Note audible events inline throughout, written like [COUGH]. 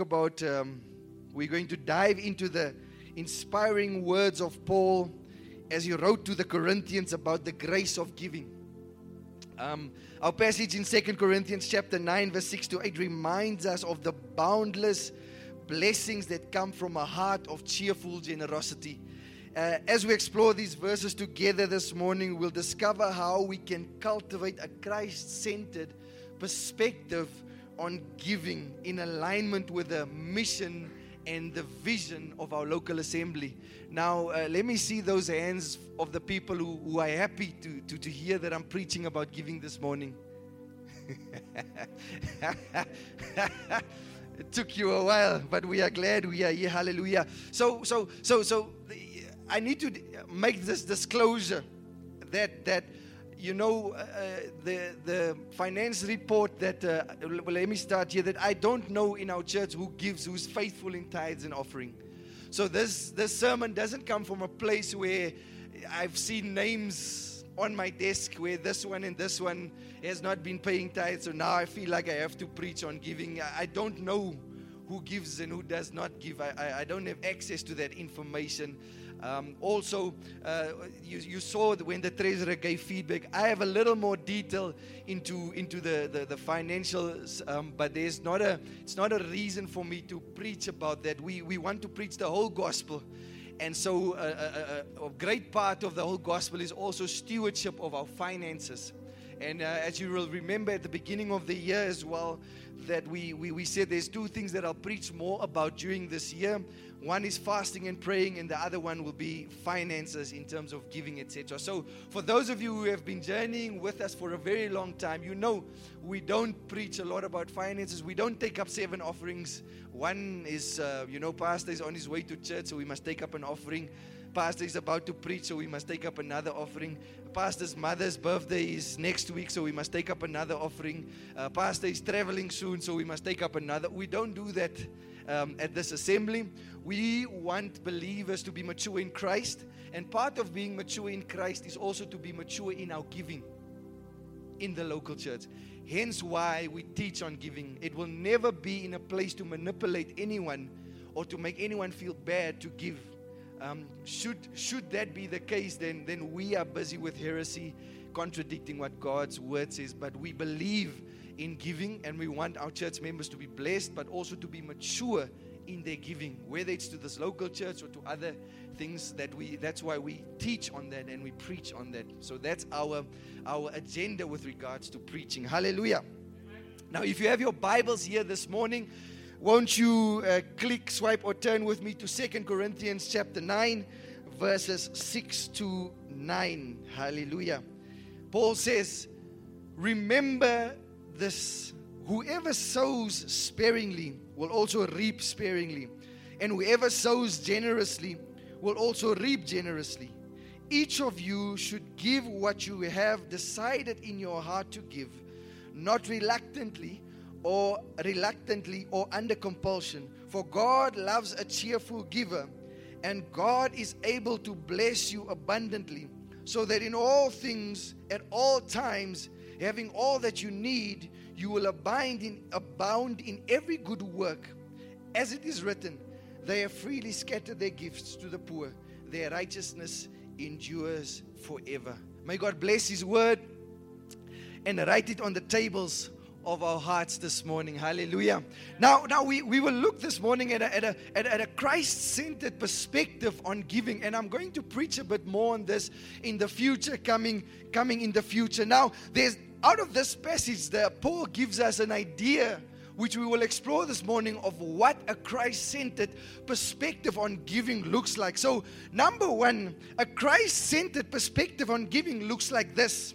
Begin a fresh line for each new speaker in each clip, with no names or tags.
about um, we're going to dive into the inspiring words of Paul as he wrote to the Corinthians about the grace of giving. Um, our passage in Second Corinthians chapter 9 verse 6 to 8 reminds us of the boundless blessings that come from a heart of cheerful generosity. Uh, as we explore these verses together this morning, we'll discover how we can cultivate a Christ centered perspective on giving in alignment with the mission and the vision of our local assembly. Now, uh, let me see those hands of the people who, who are happy to, to, to hear that I'm preaching about giving this morning. [LAUGHS] it took you a while, but we are glad we are here. Hallelujah. So, so, so, so, I need to make this disclosure that that you know, uh, the, the finance report that, uh, well, let me start here, that I don't know in our church who gives, who's faithful in tithes and offering. So this, this sermon doesn't come from a place where I've seen names on my desk where this one and this one has not been paying tithes. So now I feel like I have to preach on giving. I, I don't know who gives and who does not give. I, I, I don't have access to that information. Um, also, uh, you, you, saw when the treasurer gave feedback. I have a little more detail into into the the, the financials, um, but there's not a it's not a reason for me to preach about that. We we want to preach the whole gospel, and so uh, a, a, a great part of the whole gospel is also stewardship of our finances. And uh, as you will remember at the beginning of the year as well, that we, we, we said there's two things that I'll preach more about during this year. One is fasting and praying, and the other one will be finances in terms of giving, etc. So, for those of you who have been journeying with us for a very long time, you know we don't preach a lot about finances. We don't take up seven offerings. One is, uh, you know, Pastor is on his way to church, so we must take up an offering. Pastor is about to preach, so we must take up another offering. Pastor's mother's birthday is next week, so we must take up another offering. Uh, Pastor is traveling soon, so we must take up another. We don't do that um, at this assembly. We want believers to be mature in Christ, and part of being mature in Christ is also to be mature in our giving in the local church. Hence, why we teach on giving. It will never be in a place to manipulate anyone or to make anyone feel bad to give. Um, should should that be the case, then then we are busy with heresy, contradicting what God's word says. But we believe in giving, and we want our church members to be blessed, but also to be mature in their giving, whether it's to this local church or to other things that we. That's why we teach on that and we preach on that. So that's our our agenda with regards to preaching. Hallelujah. Now, if you have your Bibles here this morning, won't you uh, click, swipe, or turn with me to Second Corinthians chapter 9, verses 6 to 9. Hallelujah. Paul says, Remember this whoever sows sparingly will also reap sparingly, and whoever sows generously will also reap generously. Each of you should give what you have decided in your heart to give, not reluctantly or reluctantly or under compulsion, for God loves a cheerful giver, and God is able to bless you abundantly, so that in all things, at all times, having all that you need, you will abound in, abound in every good work. As it is written, they have freely scattered their gifts to the poor. Their righteousness endures forever. May God bless His word and write it on the tables of our hearts this morning. Hallelujah. Now, now we, we will look this morning at a, at a, at a, at a Christ centered perspective on giving. And I'm going to preach a bit more on this in the future, coming, coming in the future. Now, there's out of this passage, the Paul gives us an idea which we will explore this morning of what a Christ centered perspective on giving looks like. So, number one, a Christ centered perspective on giving looks like this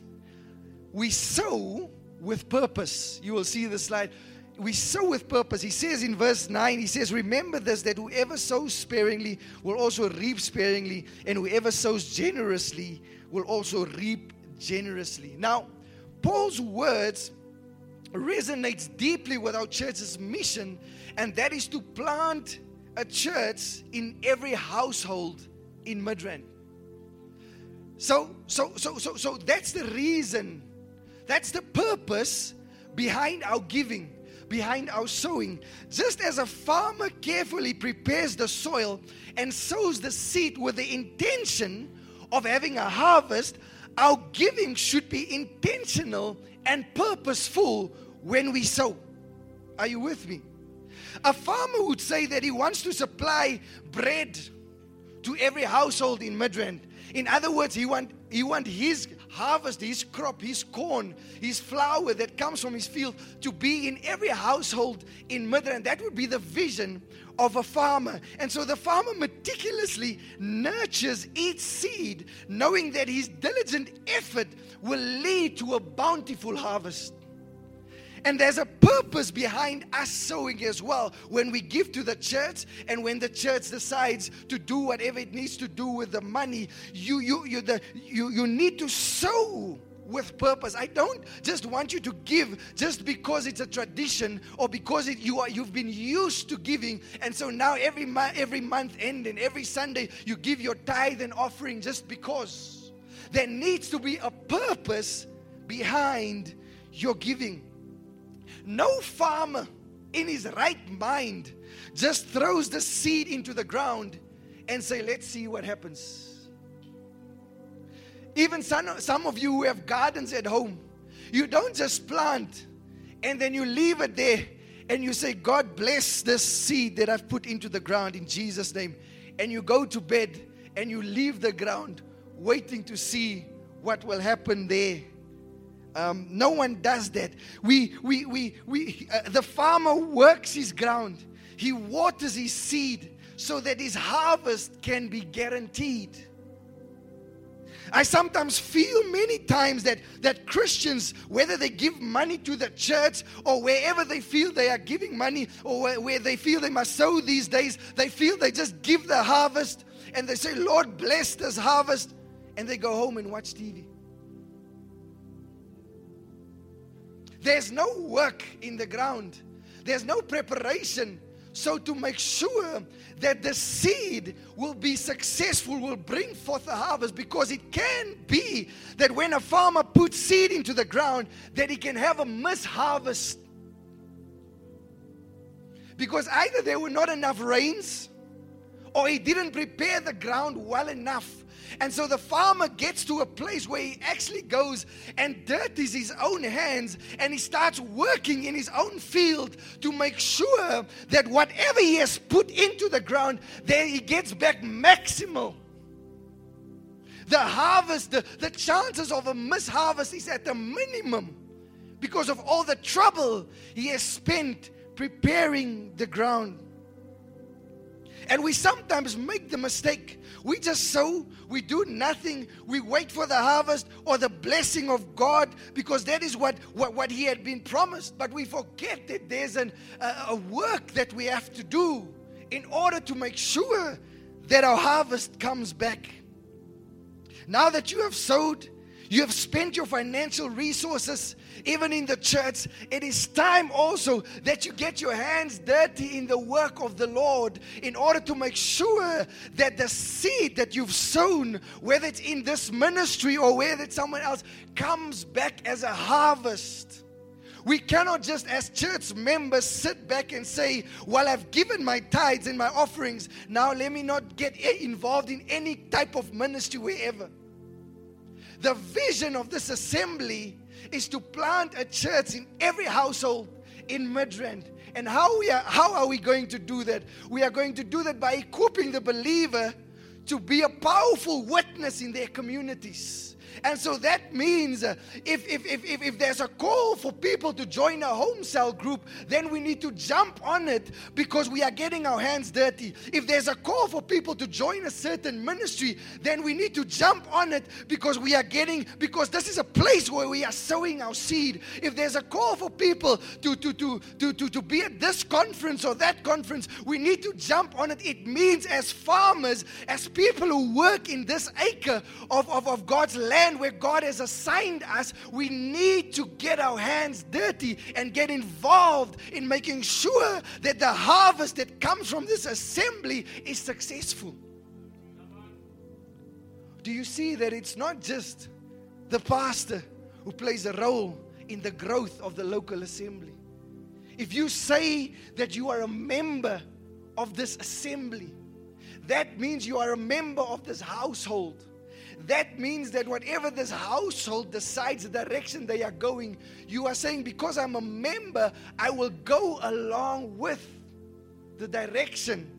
we sow with purpose. You will see the slide. We sow with purpose. He says in verse 9, he says, Remember this, that whoever sows sparingly will also reap sparingly, and whoever sows generously will also reap generously. Now, Paul's words resonates deeply with our church's mission, and that is to plant a church in every household in Midrand. So, so, so, so, so that's the reason, that's the purpose behind our giving. behind our sowing. Just as a farmer carefully prepares the soil and sows the seed with the intention of having a harvest, our giving should be intentional and purposeful when we sow. Are you with me? A farmer would say that he wants to supply bread to every household in Midrand. In other words, he want he want his harvest, his crop, his corn, his flour that comes from his field to be in every household in Midrand. That would be the vision of a farmer. And so the farmer meticulously nurtures each seed, knowing that his diligent effort will lead to a bountiful harvest. And there's a purpose behind us sowing as well. When we give to the church and when the church decides to do whatever it needs to do with the money, you you you the you, you need to sow with purpose. I don't just want you to give just because it's a tradition or because it, you are you've been used to giving, and so now every mo- every month end and every Sunday you give your tithe and offering just because. There needs to be a purpose behind your giving. No farmer in his right mind just throws the seed into the ground and say, "Let's see what happens." Even some, some of you who have gardens at home, you don't just plant and then you leave it there and you say, God bless this seed that I've put into the ground in Jesus' name. And you go to bed and you leave the ground waiting to see what will happen there. Um, no one does that. We, we, we, we, uh, the farmer works his ground, he waters his seed so that his harvest can be guaranteed. I sometimes feel many times that, that Christians, whether they give money to the church or wherever they feel they are giving money or where, where they feel they must sow these days, they feel they just give the harvest and they say, Lord, bless this harvest. And they go home and watch TV. There's no work in the ground, there's no preparation. So, to make sure that the seed will be successful, will bring forth a harvest, because it can be that when a farmer puts seed into the ground, that he can have a misharvest. Because either there were not enough rains, or he didn't prepare the ground well enough and so the farmer gets to a place where he actually goes and dirties his own hands and he starts working in his own field to make sure that whatever he has put into the ground, there he gets back maximal. The harvest, the, the chances of a misharvest is at the minimum because of all the trouble he has spent preparing the ground. And we sometimes make the mistake. We just sow, we do nothing, we wait for the harvest or the blessing of God because that is what, what, what He had been promised. But we forget that there's an, a, a work that we have to do in order to make sure that our harvest comes back. Now that you have sowed, you have spent your financial resources, even in the church. It is time also that you get your hands dirty in the work of the Lord in order to make sure that the seed that you've sown, whether it's in this ministry or whether it's someone else, comes back as a harvest. We cannot just, as church members, sit back and say, Well, I've given my tithes and my offerings. Now let me not get involved in any type of ministry wherever. The vision of this assembly is to plant a church in every household in Midrand. And how, we are, how are we going to do that? We are going to do that by equipping the believer to be a powerful witness in their communities. And so that means uh, if, if, if, if, if there's a call for people to join a home cell group, then we need to jump on it because we are getting our hands dirty. If there's a call for people to join a certain ministry, then we need to jump on it because we are getting, because this is a place where we are sowing our seed. If there's a call for people to, to, to, to, to, to be at this conference or that conference, we need to jump on it. It means as farmers, as people who work in this acre of, of, of God's land, land where God has assigned us, we need to get our hands dirty and get involved in making sure that the harvest that comes from this assembly is successful. Do you see that it's not just the pastor who plays a role in the growth of the local assembly? if you say that you are a member of this assembly, that means you are a member of this household. That means that whatever this household decides the direction they are going, you are saying, because I'm a member, I will go along with the direction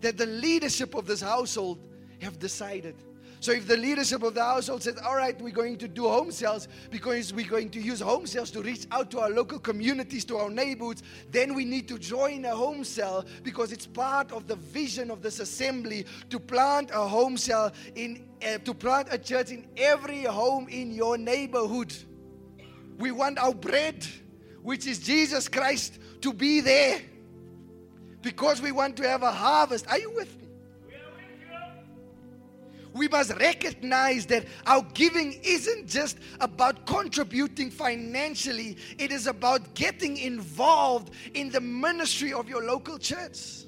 that the leadership of this household have decided. So if the leadership of the household says, all right, we're going to do home cells because we're going to use home cells to reach out to our local communities, to our neighborhoods, then we need to join a home cell because it's part of the vision of this assembly to plant a home cell in, uh, to plant a church in every home in your neighborhood. We want our bread, which is Jesus Christ, to be there because we want to have a harvest. Are you with me? We must recognize that our giving isn't just about contributing financially, it is about getting involved in the ministry of your local church.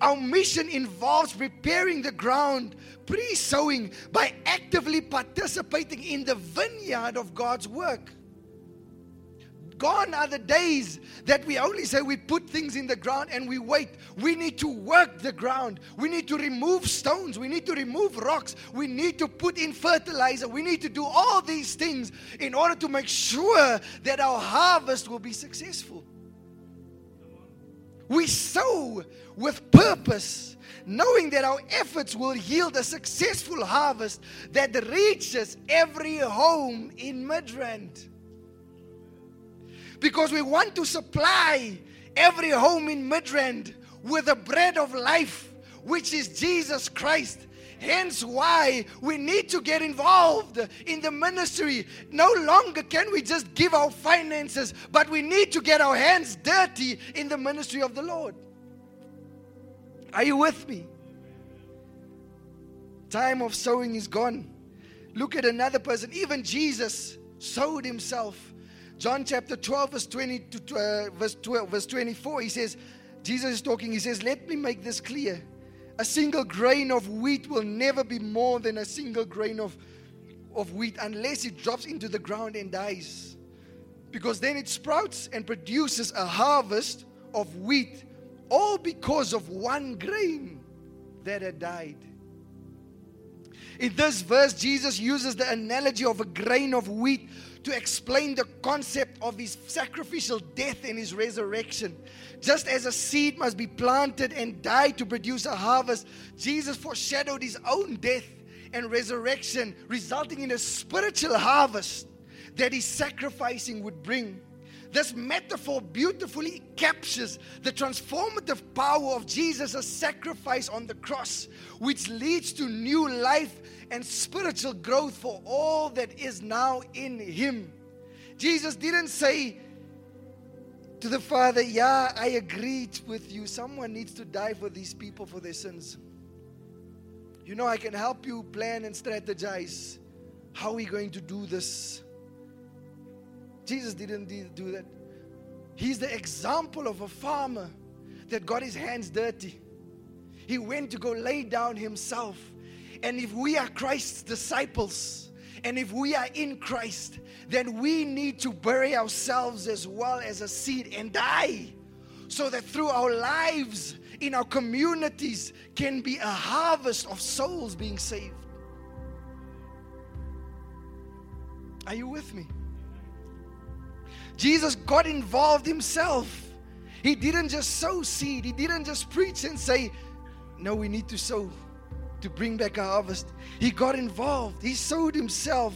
Our mission involves preparing the ground, pre sowing, by actively participating in the vineyard of God's work. Gone are the days that we only say we put things in the ground and we wait. We need to work the ground. We need to remove stones. We need to remove rocks. We need to put in fertilizer. We need to do all these things in order to make sure that our harvest will be successful. We sow with purpose, knowing that our efforts will yield a successful harvest that reaches every home in Midrand because we want to supply every home in Midrand with the bread of life, which is Jesus Christ. Hence, why we need to get involved in the ministry. No longer can we just give our finances, but we need to get our hands dirty in the ministry of the Lord. Are you with me? Time of sowing is gone. Look at another person. Even Jesus sowed himself John chapter 12, verse 20 to uh, verse 12, verse 24, he says, Jesus is talking, he says, Let me make this clear. A single grain of wheat will never be more than a single grain of, of wheat unless it drops into the ground and dies. Because then it sprouts and produces a harvest of wheat, all because of one grain that had died. In this verse, Jesus uses the analogy of a grain of wheat to explain the concept of his sacrificial death and his resurrection. Just as a seed must be planted and die to produce a harvest, Jesus foreshadowed his own death and resurrection, resulting in a spiritual harvest that his sacrificing would bring. This metaphor beautifully captures the transformative power of Jesus' sacrifice on the cross, which leads to new life and spiritual growth for all that is now in Him. Jesus didn't say to the Father, Yeah, I agreed with you. Someone needs to die for these people for their sins. You know, I can help you plan and strategize. How we're we going to do this? Jesus didn't do that. He's the example of a farmer that got his hands dirty. He went to go lay down himself. And if we are Christ's disciples, and if we are in Christ, then we need to bury ourselves as well as a seed and die. So that through our lives, in our communities, can be a harvest of souls being saved. Are you with me? Jesus got involved himself. He didn't just sow seed, he didn't just preach and say, No, we need to sow to bring back a harvest. He got involved, he sowed himself.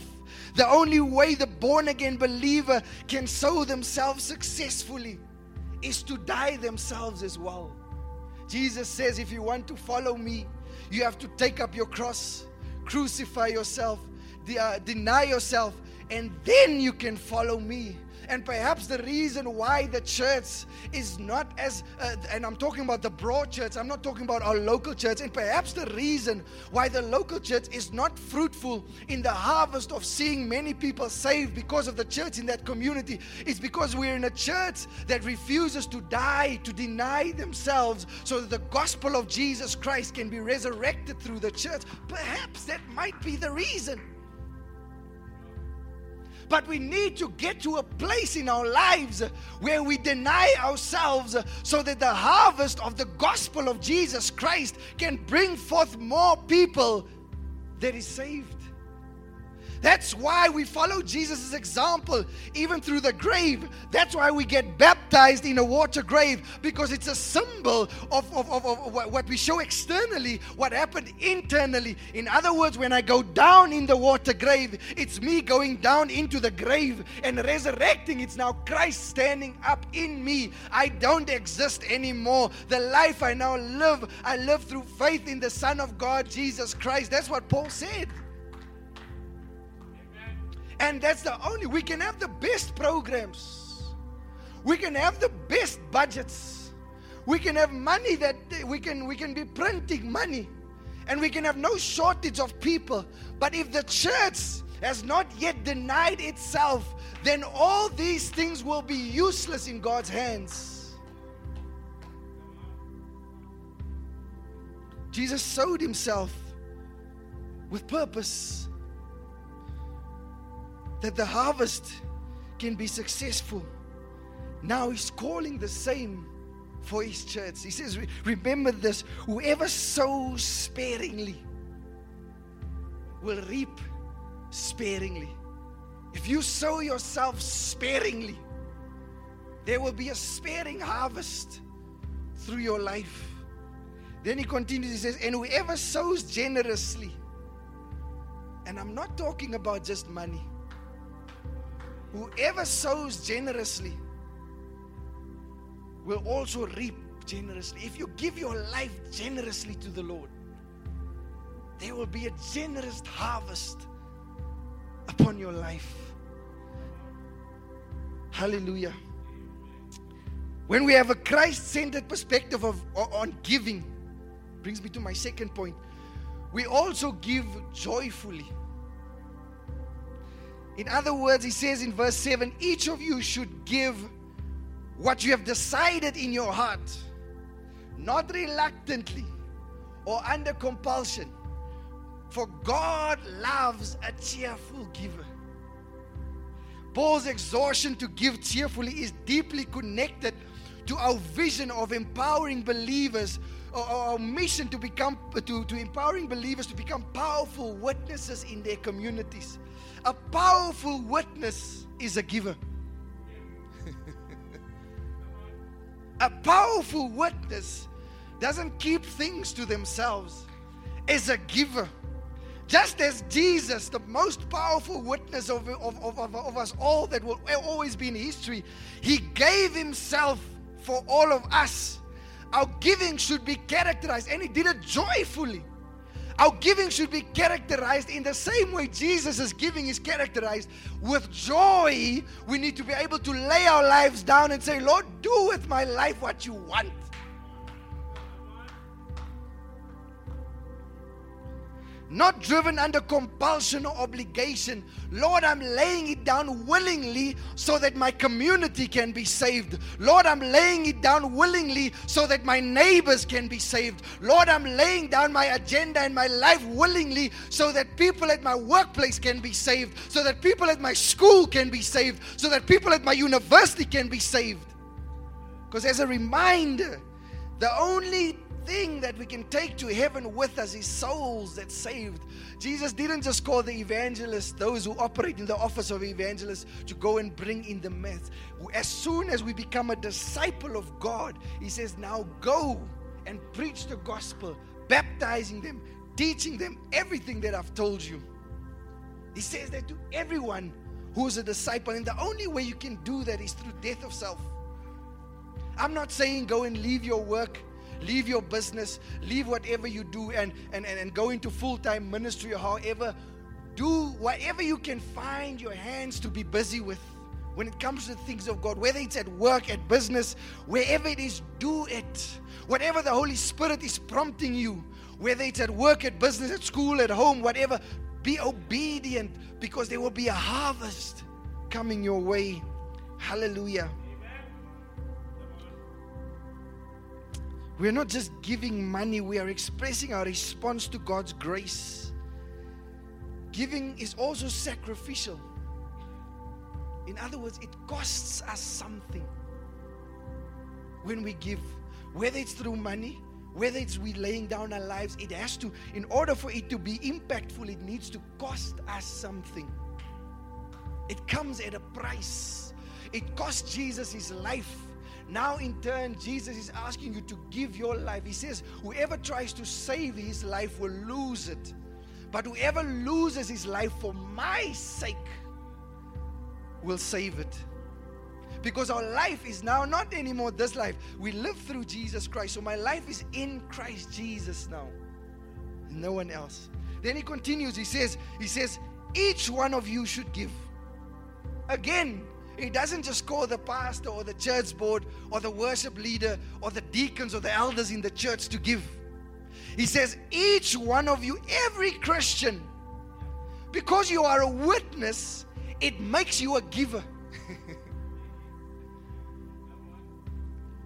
The only way the born again believer can sow themselves successfully is to die themselves as well. Jesus says, If you want to follow me, you have to take up your cross, crucify yourself, de- uh, deny yourself, and then you can follow me. And perhaps the reason why the church is not as, uh, and I'm talking about the broad church, I'm not talking about our local church, and perhaps the reason why the local church is not fruitful in the harvest of seeing many people saved because of the church in that community is because we're in a church that refuses to die, to deny themselves, so that the gospel of Jesus Christ can be resurrected through the church. Perhaps that might be the reason. But we need to get to a place in our lives where we deny ourselves so that the harvest of the gospel of Jesus Christ can bring forth more people that is saved. That's why we follow Jesus' example, even through the grave. That's why we get baptized in a water grave, because it's a symbol of, of, of, of, what we show externally, what happened internally. In other words, when I go down in the water grave, it's me going down into the grave and resurrecting. It's now Christ standing up in me. I don't exist anymore. The life I now live, I live through faith in the Son of God, Jesus Christ. That's what Paul said. And that's the only, we can have the best programs. We can have the best budgets. We can have money that we can, we can be printing money. And we can have no shortage of people. But if the church has not yet denied itself, then all these things will be useless in God's hands. Jesus sowed himself with purpose that the harvest can be successful. Now he's calling the same for his church. He says, Remember this whoever sows sparingly will reap sparingly. If you sow yourself sparingly, there will be a sparing harvest through your life. Then he continues, he says, And whoever sows generously, and I'm not talking about just money, Whoever sows generously will also reap generously. If you give your life generously to the Lord, there will be a generous harvest upon your life. Hallelujah. When we have a Christ centered perspective of, on giving, brings me to my second point. We also give joyfully. In other words, he says in verse 7 each of you should give what you have decided in your heart, not reluctantly or under compulsion. For God loves a cheerful giver. Paul's exhortation to give cheerfully is deeply connected to our vision of empowering believers or our mission to become to, to empowering believers to become powerful witnesses in their communities a powerful witness is a giver. a powerful witness doesn't keep things to themselves, is a giver. Just as Jesus, the most powerful witness of, of, of, of, us all that will always be in history, he gave himself for all of us. Our giving should be characterized, and he did it joyfully. Our giving should be characterized in the same way Jesus' giving is characterized. With joy, we need to be able to lay our lives down and say, Lord, do with my life what you want. Not driven under compulsion or obligation. Lord, I'm laying it down willingly so that my community can be saved. Lord, I'm laying it down willingly so that my neighbors can be saved. Lord, I'm laying down my agenda and my life willingly so that people at my workplace can be saved, so that people at my school can be saved, so that people at my university can be saved. Because as a reminder, the only thing that we can take to heaven with us is souls that saved. Jesus didn't just call the evangelists, those who operate in the office of evangelists, to go and bring in the myths. As soon as we become a disciple of God, He says, Now go and preach the gospel, baptizing them, teaching them everything that I've told you. He says that to everyone who's a disciple. And the only way you can do that is through death of self. I'm not saying go and leave your work leave your business, leave whatever you do, and, and, and, and go into full time ministry or however. Do whatever you can find your hands to be busy with when it comes to things of God, whether it's at work, at business, wherever it is, do it. Whatever the Holy Spirit is prompting you, whether it's at work, at business, at school, at home, whatever, be obedient because there will be a harvest coming your way. Hallelujah. We're not just giving money, we are expressing our response to God's grace. Giving is also sacrificial. In other words, it costs us something when we give, whether it's through money, whether it's we laying down our lives, it has to, in order for it to be impactful, it needs to cost us something. It comes at a price. It cost Jesus his life. Now, in turn, Jesus is asking you to give your life. He says, Whoever tries to save his life will lose it. But whoever loses his life for my sake will save it. Because our life is now not anymore this life. We live through Jesus Christ. So my life is in Christ Jesus now. No one else. Then he continues. He says, he says, each one of you should give. Again, he doesn't just call the pastor or the church board or the worship leader or the deacons or the elders in the church to give. He says, each one of you, every Christian, because you are a witness, it makes you a giver. [LAUGHS]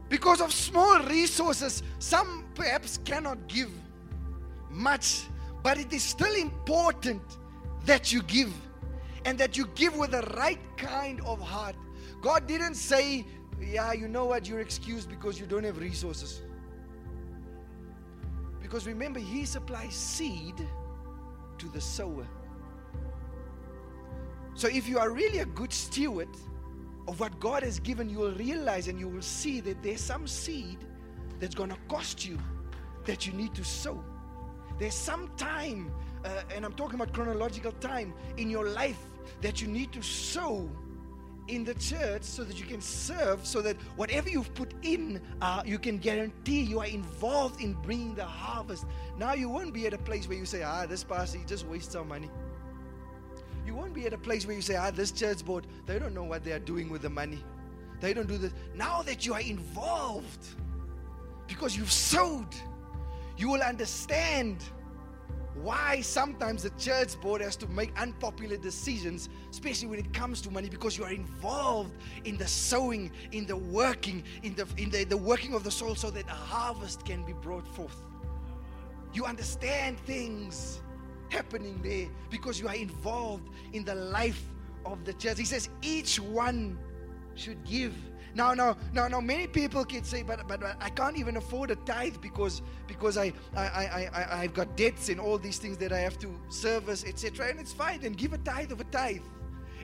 because of small resources, some perhaps cannot give much, but it is still important that you give and that you give with the right kind of heart. God didn't say, Yeah, you know what, you're excused because you don't have resources. Because remember, He supplies seed to the sower. So if you are really a good steward of what God has given, you will realize and you will see that there's some seed that's going to cost you that you need to sow. There's some time, uh, and I'm talking about chronological time in your life that you need to sow in the church so that you can serve, so that whatever you've put in, uh, you can guarantee you are involved in bringing the harvest. Now you won't be at a place where you say, ah, this pastor, he just wastes our money. You won't be at a place where you say, ah, this church board, they don't know what they are doing with the money. They don't do this. Now that you are involved, because you've sowed, you will understand why sometimes the church board has to make unpopular decisions, especially when it comes to money, because you are involved in the sowing, in the working, in the in the, the working of the soul so that a harvest can be brought forth. You understand things happening there because you are involved in the life of the church. He says each one should give. Now, now, now, now, many people can say, but, but, I can't even afford a tithe because, because I, I, I, I, I've got debts and all these things that I have to service, etc. And it's fine. And give a tithe of a tithe.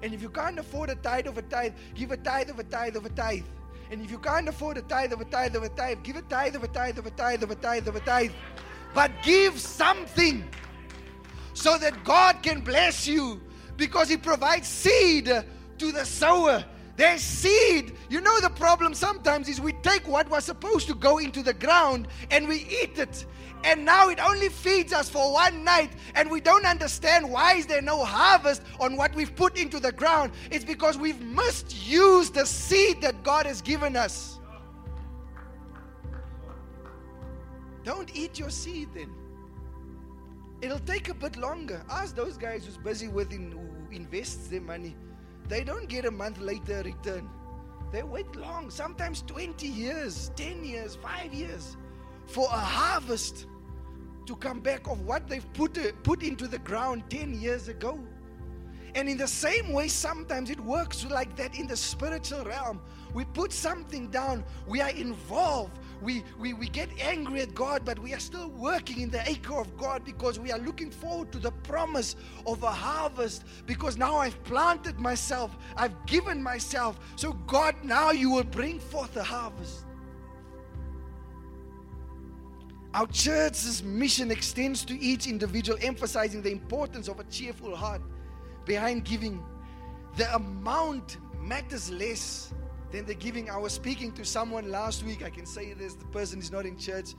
And if you can't afford a tithe of a tithe, give a tithe of a tithe of a tithe. And if you can't afford a tithe of a tithe of a tithe, give a tithe of a tithe of a tithe of a tithe of a tithe. But give something so that God can bless you because He provides seed to the sower. There's seed. You know, the problem sometimes is we take what was supposed to go into the ground and we eat it. And now it only feeds us for one night, and we don't understand why is there no harvest on what we've put into the ground. It's because we've misused the seed that God has given us. Don't eat your seed then. It'll take a bit longer. Ask those guys who's busy with in, who invests their money. They don't get a month later return. They wait long, sometimes 20 years, 10 years, 5 years for a harvest to come back of what they've put, uh, put into the ground 10 years ago. And in the same way, sometimes it works like that in the spiritual realm. We put something down, we are involved, we, we, we get angry at God, but we are still working in the acre of God because we are looking forward to the promise of a harvest. Because now I've planted myself, I've given myself. So, God, now you will bring forth a harvest. Our church's mission extends to each individual, emphasizing the importance of a cheerful heart behind giving. The amount matters less than the giving. I was speaking to someone last week. I can say this the person is not in church.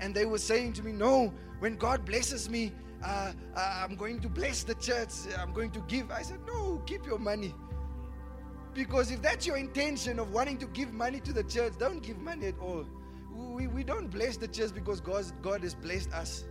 And they were saying to me, No, when God blesses me, uh, uh, I'm going to bless the church. I'm going to give. I said, No, keep your money. Because if that's your intention of wanting to give money to the church, don't give money at all. We, we don't bless the church because God, God has blessed us.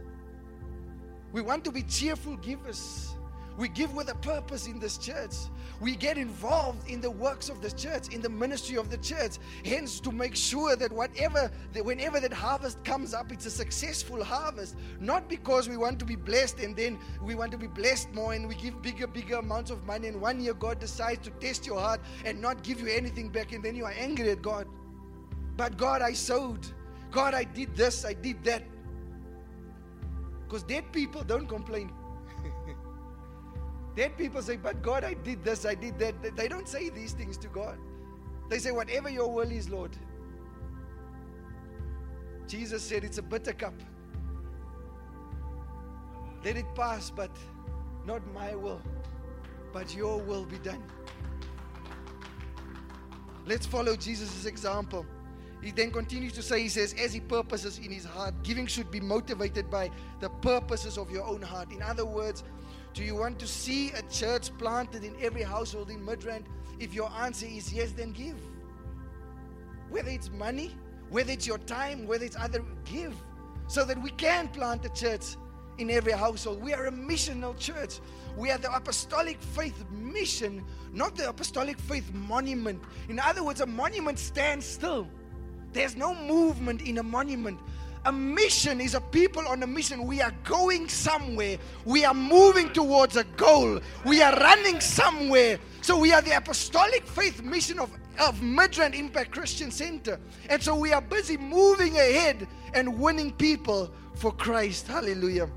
We want to be cheerful givers. We give with a purpose in this church. We get involved in the works of the church, in the ministry of the church. Hence, to make sure that whatever, that whenever that harvest comes up, it's a successful harvest. Not because we want to be blessed and then we want to be blessed more and we give bigger, bigger amounts of money. And one year God decides to test your heart and not give you anything back, and then you are angry at God. But God, I sowed. God, I did this, I did that. Because dead people don't complain. Dead people say, But God, I did this, I did that. They don't say these things to God. They say, Whatever your will is, Lord. Jesus said, It's a bitter cup. Let it pass, but not my will, but your will be done. Let's follow Jesus' example. He then continues to say, He says, as He purposes in His heart, giving should be motivated by the purposes of your own heart. In other words, do you want to see a church planted in every household in Midrand? If your answer is yes, then give. Whether it's money, whether it's your time, whether it's other, give. So that we can plant a church in every household. We are a missional church. We are the apostolic faith mission, not the apostolic faith monument. In other words, a monument stands still. There's no movement in a monument. A mission is a people on a mission. We are going somewhere. We are moving towards a goal. We are running somewhere. So we are the apostolic faith mission of, of Midrand Impact Christian Center. And so we are busy moving ahead and winning people for Christ. Hallelujah.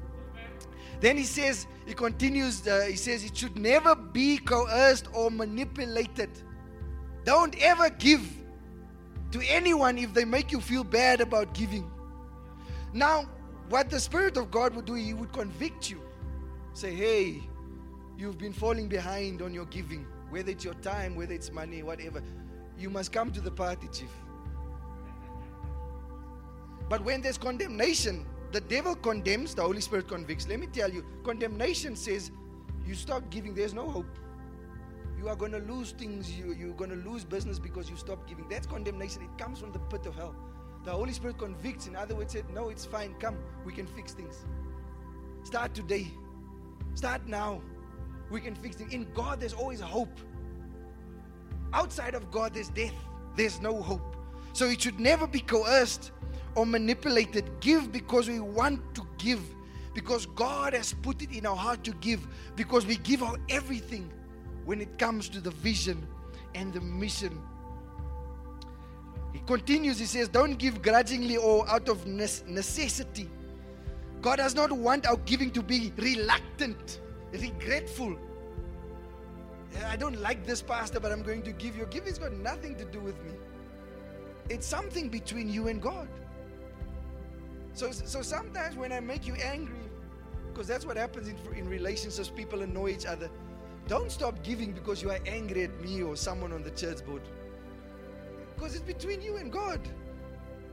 Then he says, he continues, uh, he says, it should never be coerced or manipulated. Don't ever give to anyone if they make you feel bad about giving. Now, what the Spirit of God would do, He would convict you. Say, hey, you've been falling behind on your giving, whether it's your time, whether it's money, whatever. You must come to the party, Chief. But when there's condemnation, the devil condemns, the Holy Spirit convicts. Let me tell you, condemnation says you stop giving, there's no hope you are going to lose things, you, you're going to lose business because you stop giving. That's condemnation. It comes from the pit of hell. The Holy Spirit convicts. In other words, said, No, it's fine. Come, we can fix things. Start today. Start now. We can fix things. In God, there's always hope. Outside of God, there's death. There's no hope. So it should never be coerced or manipulated. Give because we want to give. Because God has put it in our heart to give. Because we give our everything when it comes to the vision and the mission. He continues, he says, Don't give grudgingly or out of necessity. God does not want our giving to be reluctant, regretful. I don't like this, Pastor, but I'm going to give you. Giving's got nothing to do with me. It's something between you and God. So, so sometimes when I make you angry, because that's what happens in, in relationships, people annoy each other. Don't stop giving because you are angry at me or someone on the church board. Because it's between you and God.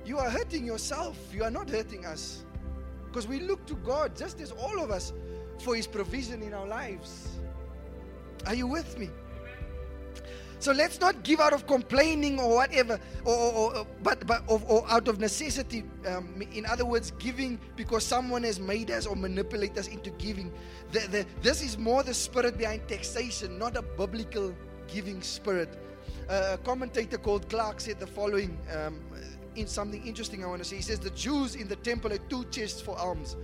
You are hurting yourself. You are not hurting us. Because we look to God, just as all of us, for His provision in our lives. Are you with me? So let's not give out of complaining or whatever, or, or, or but, but or, or, out of necessity. Um, in other words, giving because someone has made us or manipulated us into giving. The, the, this is more the spirit behind taxation, not a biblical giving spirit. A commentator called Clarke said the following um, in something interesting I want to say. He says the Jews in the temple had two chests for alms.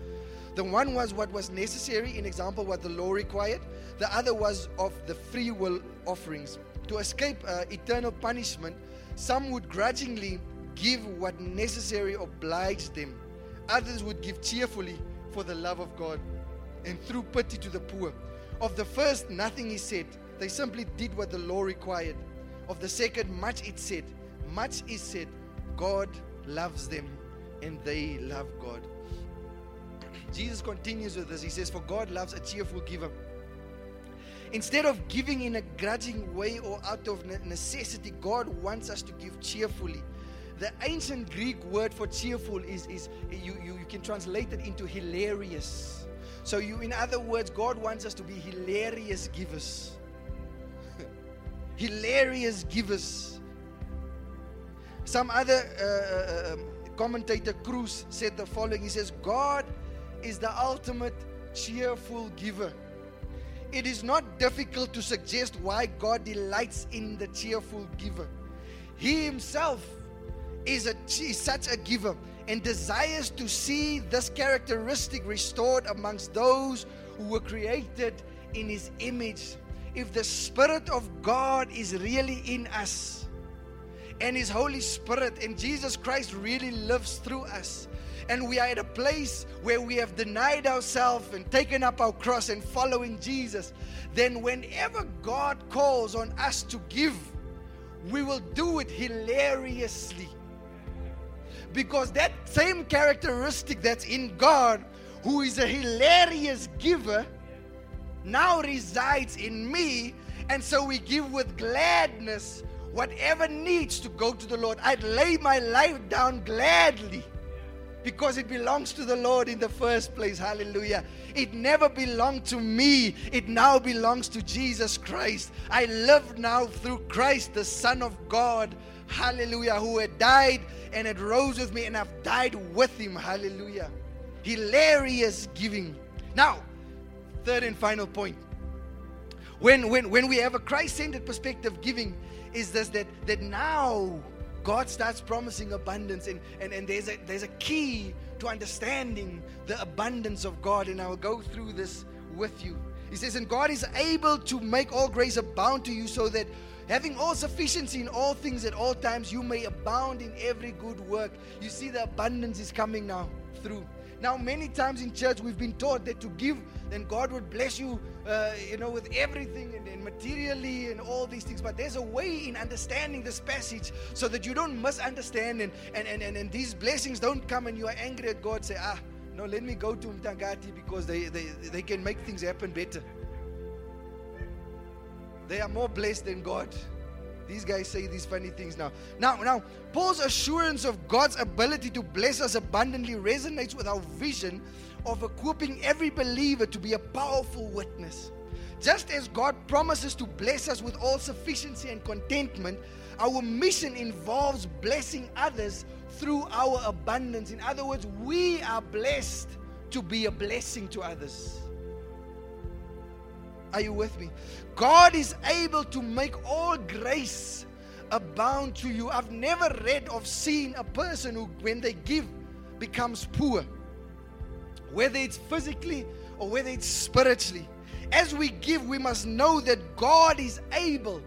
The one was what was necessary, in example, what the law required. The other was of the free will offerings to escape uh, eternal punishment, some would grudgingly give what necessary obliged them. Others would give cheerfully for the love of God and through pity to the poor. Of the first, nothing is said. They simply did what the law required. Of the second, much it said. Much is said. God loves them and they love God. Jesus continues with this. He says, For God loves a cheerful giver. Instead of giving in a grudging way or out of necessity, God wants us to give cheerfully. The ancient Greek word for cheerful is, is you, you, you can translate it into hilarious. So, you, in other words, God wants us to be hilarious givers. Hilarious givers. Some other uh, uh, um, commentator, Kruse, said the following He says, God is the ultimate cheerful giver. it is not difficult to suggest why God delights in the cheerful giver. He himself is, a, is such a giver and desires to see this characteristic restored amongst those who were created in his image. If the Spirit of God is really in us, and his Holy Spirit and Jesus Christ really lives through us, and we are at a place where we have denied ourselves and taken up our cross and following Jesus, then whenever God calls on us to give, we will do it hilariously. Because that same characteristic that's in God, who is a hilarious giver, now resides in me. And so we give with gladness whatever needs to go to the Lord. I'd lay my life down gladly because it belongs to the Lord in the first place. Hallelujah. It never belonged to me, it now belongs to Jesus Christ. I live now through Christ, the Son of God. Hallelujah. Who had died and had rose with me, and I've died with him. Hallelujah. Hilarious giving. Now, third and final point. When, when, when we have a Christ centered perspective giving, is this that, that now God starts promising abundance, and, and, and there's, a, there's a key to understanding the abundance of God. And I'll go through this with you. He says, And God is able to make all grace abound to you, so that having all sufficiency in all things at all times, you may abound in every good work. You see, the abundance is coming now through. Now, many times in church, we've been taught that to give, then God would bless you, uh, you know, with everything and, and materially and all these things. But there's a way in understanding this passage so that you don't misunderstand and, and, and, and, and these blessings don't come and you are angry at God. Say, ah, no, let me go to Mtangati because they, they, they can make things happen better. They are more blessed than God. These guys say these funny things now. Now, now, Paul's assurance of God's ability to bless us abundantly resonates with our vision of equipping every believer to be a powerful witness. Just as God promises to bless us with all sufficiency and contentment, our mission involves blessing others through our abundance. In other words, we are blessed to be a blessing to others. Are you with me? God is able to make all grace abound to you. I've never read of seeing a person who, when they give, becomes poor, whether it's physically or whether it's spiritually. As we give, we must know that God is able.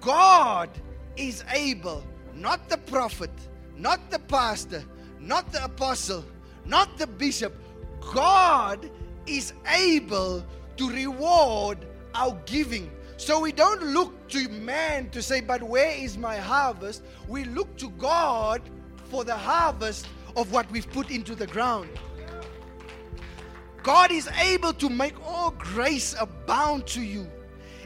God is able, not the prophet, not the pastor, not the apostle, not the bishop. God is able to reward our giving. So we don't look to man to say, but where is my harvest? We look to God for the harvest of what we've put into the ground. God is able to make all grace abound to you.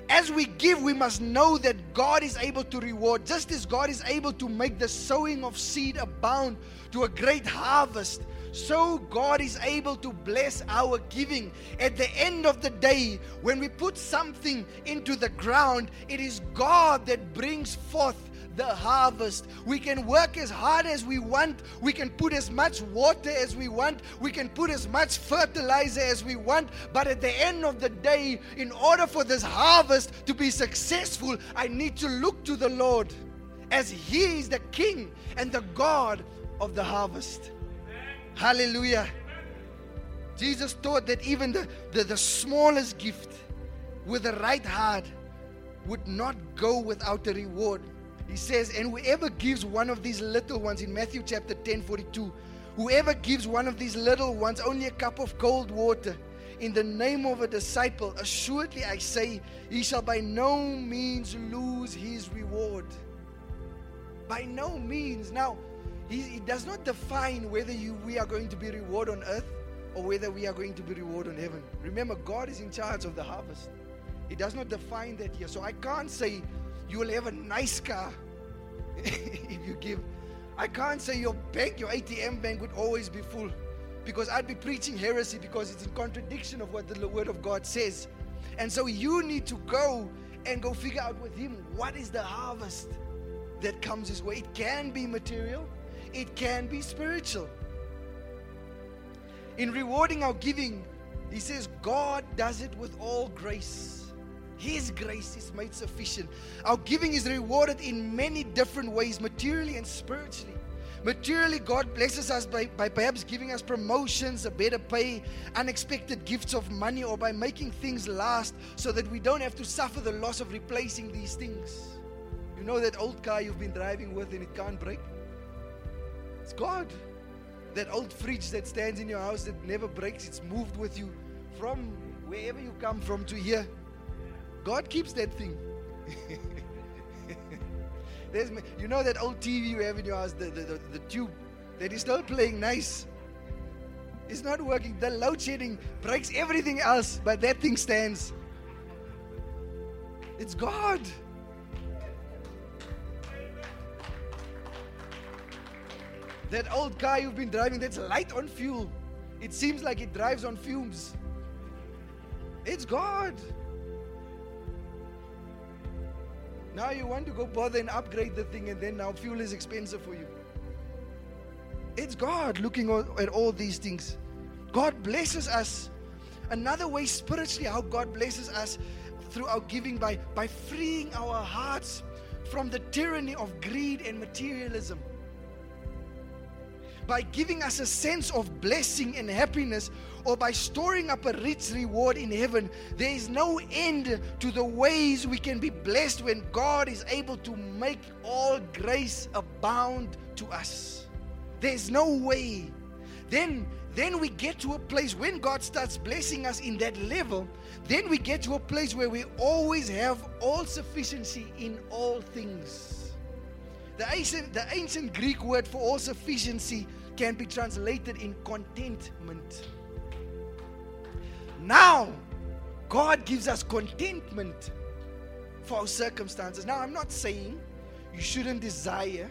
As we give, we must know that God is able to reward, just as God is able to make the sowing of seed abound to a great harvest so God is able to bless our giving. At the end of the day, when we put something into the ground, it is God that brings forth the harvest. We can work as hard as we want. We can put as much water as we want. We can put as much fertilizer as we want. But at the end of the day, in order for this harvest to be successful, I need to look to the Lord as He is the King and the God of the harvest. Hallelujah. Jesus taught that even the, the, the smallest gift with the right heart would not go without a reward. He says, and whoever gives one of these little ones in Matthew chapter 10 42, whoever gives one of these little ones only a cup of cold water in the name of a disciple, assuredly I say, he shall by no means lose his reward. By no means. Now, he, he does not define whether you, we are going to be rewarded on earth or whether we are going to be rewarded on heaven. Remember, God is in charge of the harvest. He does not define that here. So I can't say you will have a nice car [LAUGHS] if you give. I can't say your bank, your ATM bank would always be full because I'd be preaching heresy because it's in contradiction of what the Word of God says. And so you need to go and go figure out with Him what is the harvest that comes His way. It can be material, it can be spiritual. In rewarding our giving, He says, God does it with all grace. His grace is made sufficient. Our giving is rewarded in many different ways, materially and spiritually. Materially, God blesses us by, by perhaps giving us promotions, a better pay, unexpected gifts of money, or by making things last so that we don't have to suffer the loss of replacing these things. You know that old car you've been driving with and it can't break? It's God. That old fridge that stands in your house that never breaks, it's moved with you from wherever you come from to here. God keeps that thing. [LAUGHS] There's, you know that old TV you have in your house, the, the, the, the tube that is still playing nice. It's not working. The load shedding breaks everything else, but that thing stands. It's God. That old car you've been driving that's light on fuel, it seems like it drives on fumes. It's God. Now you want to go bother and upgrade the thing, and then now fuel is expensive for you. It's God looking at all these things. God blesses us. Another way spiritually, how God blesses us through our giving by, by freeing our hearts from the tyranny of greed and materialism by giving us a sense of blessing and happiness or by storing up a rich reward in heaven. There is no end to the ways we can be blessed when God is able to make all grace abound to us. There's no way. Then then we get to a place when God starts blessing us in that level, then we get to a place where we always have all sufficiency in all things. The ancient, the ancient Greek word for all sufficiency can be translated in contentment. Now, God gives us contentment for our circumstances. Now, I'm not saying you shouldn't desire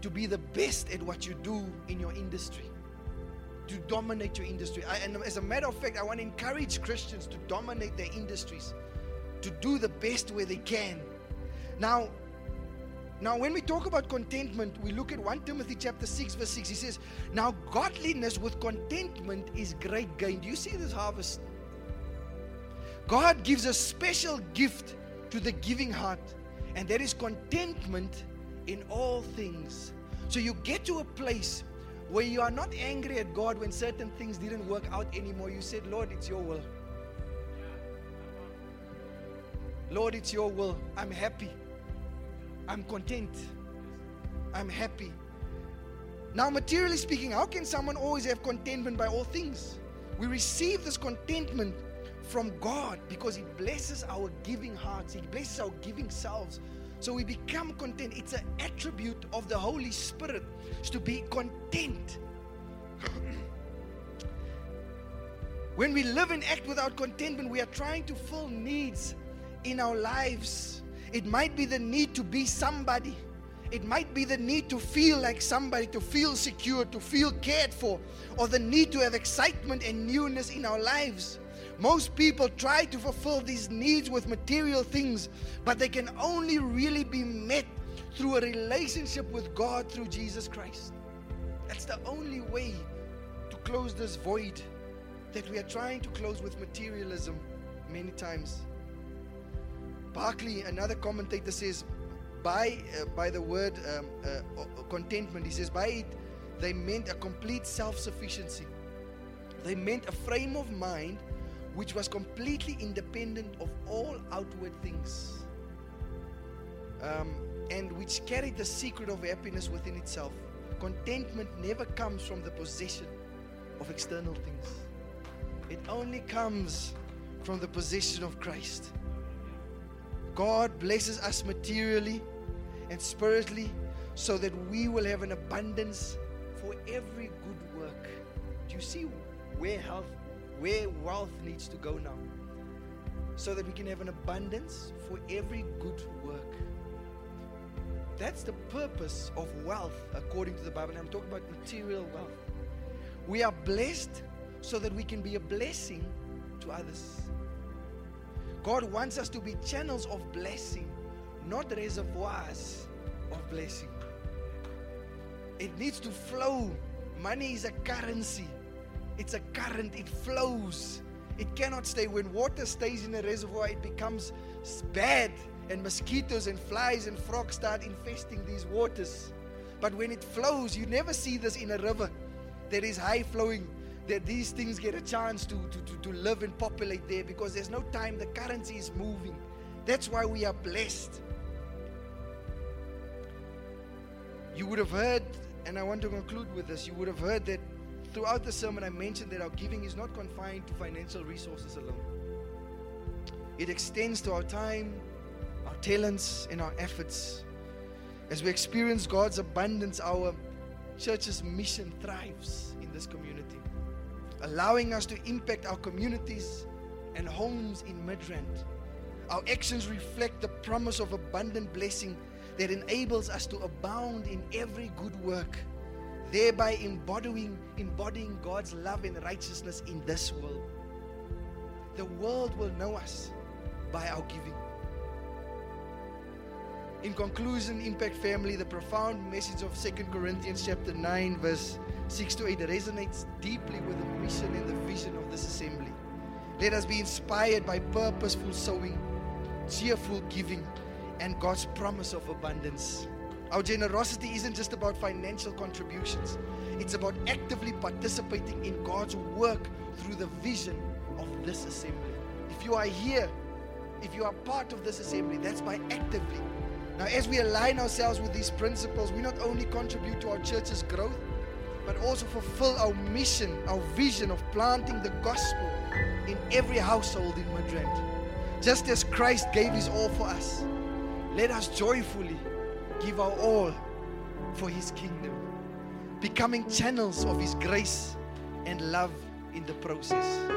to be the best at what you do in your industry, to dominate your industry. I, and as a matter of fact, I want to encourage Christians to dominate their industries, to do the best where they can. Now, now, when we talk about contentment, we look at 1 Timothy chapter 6, verse 6. He says, Now godliness with contentment is great gain. Do you see this harvest? God gives a special gift to the giving heart, and that is contentment in all things. So you get to a place where you are not angry at God when certain things didn't work out anymore. You said, Lord, it's your will. Lord, it's your will. I'm happy. I'm content. I'm happy. Now, materially speaking, how can someone always have contentment by all things? We receive this contentment from God because He blesses our giving hearts, He blesses our giving selves. So we become content. It's an attribute of the Holy Spirit to be content. [CLEARS THROAT] when we live and act without contentment, we are trying to fill needs in our lives it might be the need to be somebody. It might be the need to feel like somebody, to feel secure, to feel cared for, or the need to have excitement and newness in our lives. Most people try to fulfill these needs with material things, but they can only really be met through a relationship with God through Jesus Christ. That's the only way to close this void that we are trying to close with materialism many times. Barclay, another commentator says, by, uh, by the word um, uh, contentment, he says, by it, they meant a complete self sufficiency. They meant a frame of mind which was completely independent of all outward things um, and which carried the secret of happiness within itself. Contentment never comes from the possession of external things, it only comes from the possession of Christ. God blesses us materially and spiritually so that we will have an abundance for every good work. Do you see where health, where wealth needs to go now? So that we can have an abundance for every good work. That's the purpose of wealth according to the Bible. And I'm talking about material wealth. We are blessed so that we can be a blessing to others. God wants us to be channels of blessing, not reservoirs of blessing. It needs to flow. Money is a currency, it's a current, it flows. It cannot stay. When water stays in a reservoir, it becomes bad, and mosquitoes and flies and frogs start infesting these waters. But when it flows, you never see this in a river that is high flowing, that these things get a chance to, to, to, to live and populate there because there's no time, the currency is moving. That's why we are blessed. You would have heard, and I want to conclude with this, you would have heard that throughout the sermon I mentioned that our giving is not confined to financial resources alone. It extends to our time, our talents, and our efforts. As we experience God's abundance, our church's mission thrives in this community, allowing us to impact our communities and homes in Midrand. Our actions reflect the promise of abundant blessing that enables us to abound in every good work, thereby embodying, embodying God's love and righteousness in this world. The world will know us by our giving. In conclusion, Impact Family, the profound message of 2 Corinthians chapter 9, verse 6 to 8 resonates deeply with the mission and the vision of this assembly. Let us be inspired by purposeful sowing, cheerful giving, and God's promise of abundance. Our generosity isn't just about financial contributions, it's about actively participating in God's work through the vision of this assembly. If you are here, if you are part of this assembly, that's by actively. Now, as we align ourselves with these principles, we not only contribute to our church's growth, but also fulfill our mission, our vision of planting the gospel in every household in Midrand. Just as Christ gave his all for us, let us joyfully give our all for his kingdom, becoming channels of his grace and love in the process.